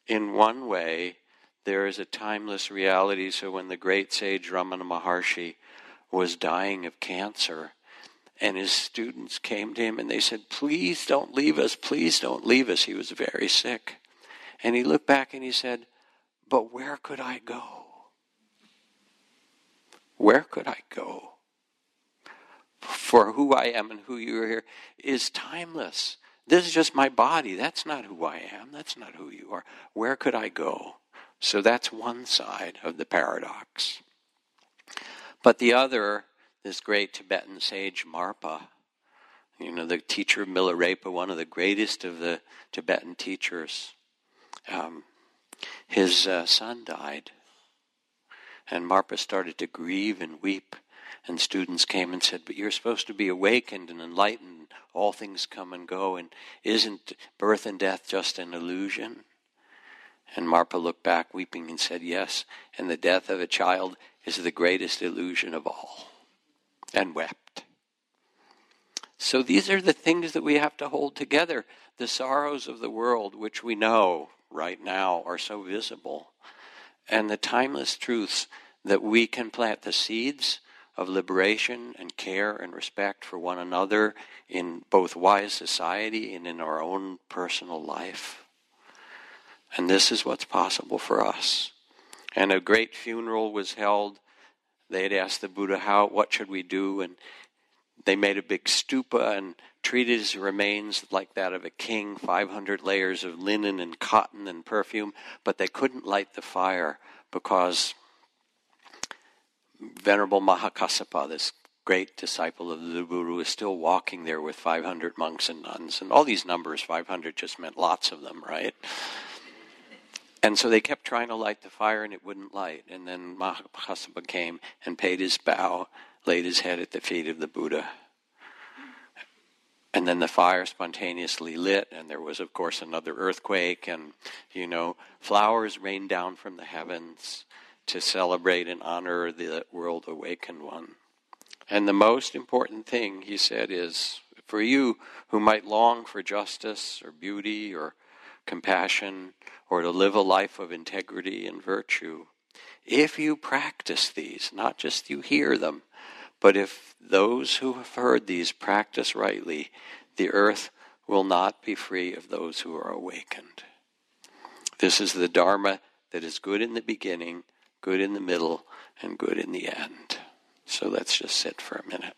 In one way, there is a timeless reality. So when the great sage Ramana Maharshi was dying of cancer, and his students came to him and they said, Please don't leave us, please don't leave us. He was very sick. And he looked back and he said, But where could I go? Where could I go? For who I am and who you are here is timeless. This is just my body. That's not who I am. That's not who you are. Where could I go? So that's one side of the paradox. But the other, this great Tibetan sage Marpa, you know, the teacher Milarepa, one of the greatest of the Tibetan teachers, um, his uh, son died. And Marpa started to grieve and weep. And students came and said, But you're supposed to be awakened and enlightened. All things come and go. And isn't birth and death just an illusion? And Marpa looked back, weeping, and said, Yes, and the death of a child is the greatest illusion of all, and wept. So these are the things that we have to hold together. The sorrows of the world, which we know right now are so visible, and the timeless truths that we can plant the seeds of liberation and care and respect for one another in both wise society and in our own personal life. And this is what's possible for us. And a great funeral was held. They had asked the Buddha, how, what should we do? And they made a big stupa and treated his remains like that of a king, 500 layers of linen and cotton and perfume, but they couldn't light the fire because Venerable Mahakassapa, this great disciple of the Buddha, is still walking there with 500 monks and nuns. And all these numbers, 500 just meant lots of them, right? And so they kept trying to light the fire and it wouldn't light. And then Mahakassapa came and paid his bow, laid his head at the feet of the Buddha. And then the fire spontaneously lit, and there was, of course, another earthquake, and, you know, flowers rained down from the heavens to celebrate and honor the world awakened one. And the most important thing, he said, is for you who might long for justice or beauty or compassion or to live a life of integrity and virtue, if you practice these, not just you hear them, but if those who have heard these practice rightly, the earth will not be free of those who are awakened. This is the Dharma that is good in the beginning, good in the middle, and good in the end. So let's just sit for a minute.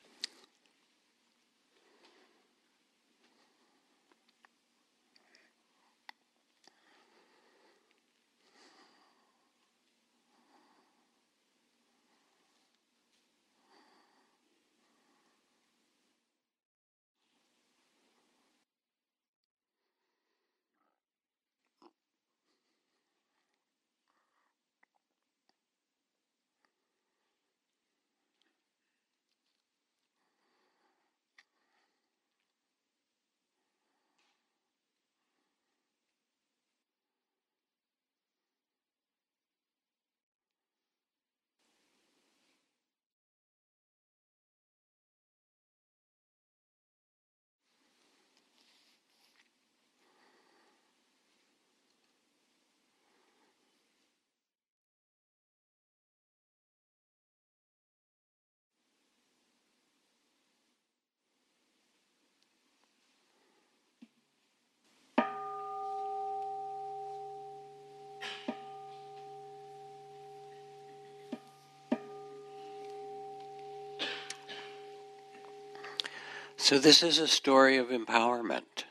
So, this is a story of empowerment.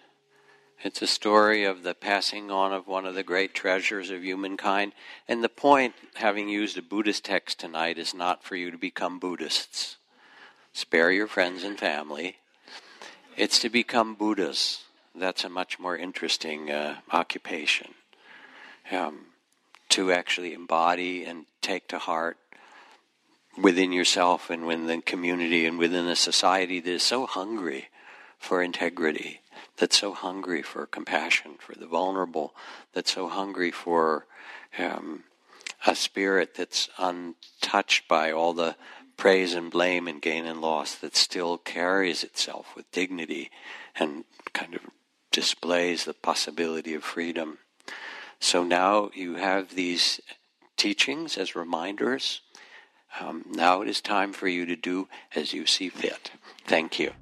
It's a story of the passing on of one of the great treasures of humankind. And the point, having used a Buddhist text tonight, is not for you to become Buddhists. Spare your friends and family. It's to become Buddhas. That's a much more interesting uh, occupation. Um, to actually embody and take to heart within yourself and within the community and within a society that is so hungry for integrity, that's so hungry for compassion for the vulnerable, that's so hungry for um, a spirit that's untouched by all the praise and blame and gain and loss, that still carries itself with dignity and kind of displays the possibility of freedom. So now you have these teachings as reminders um, now it is time for you to do as you see fit. Thank you.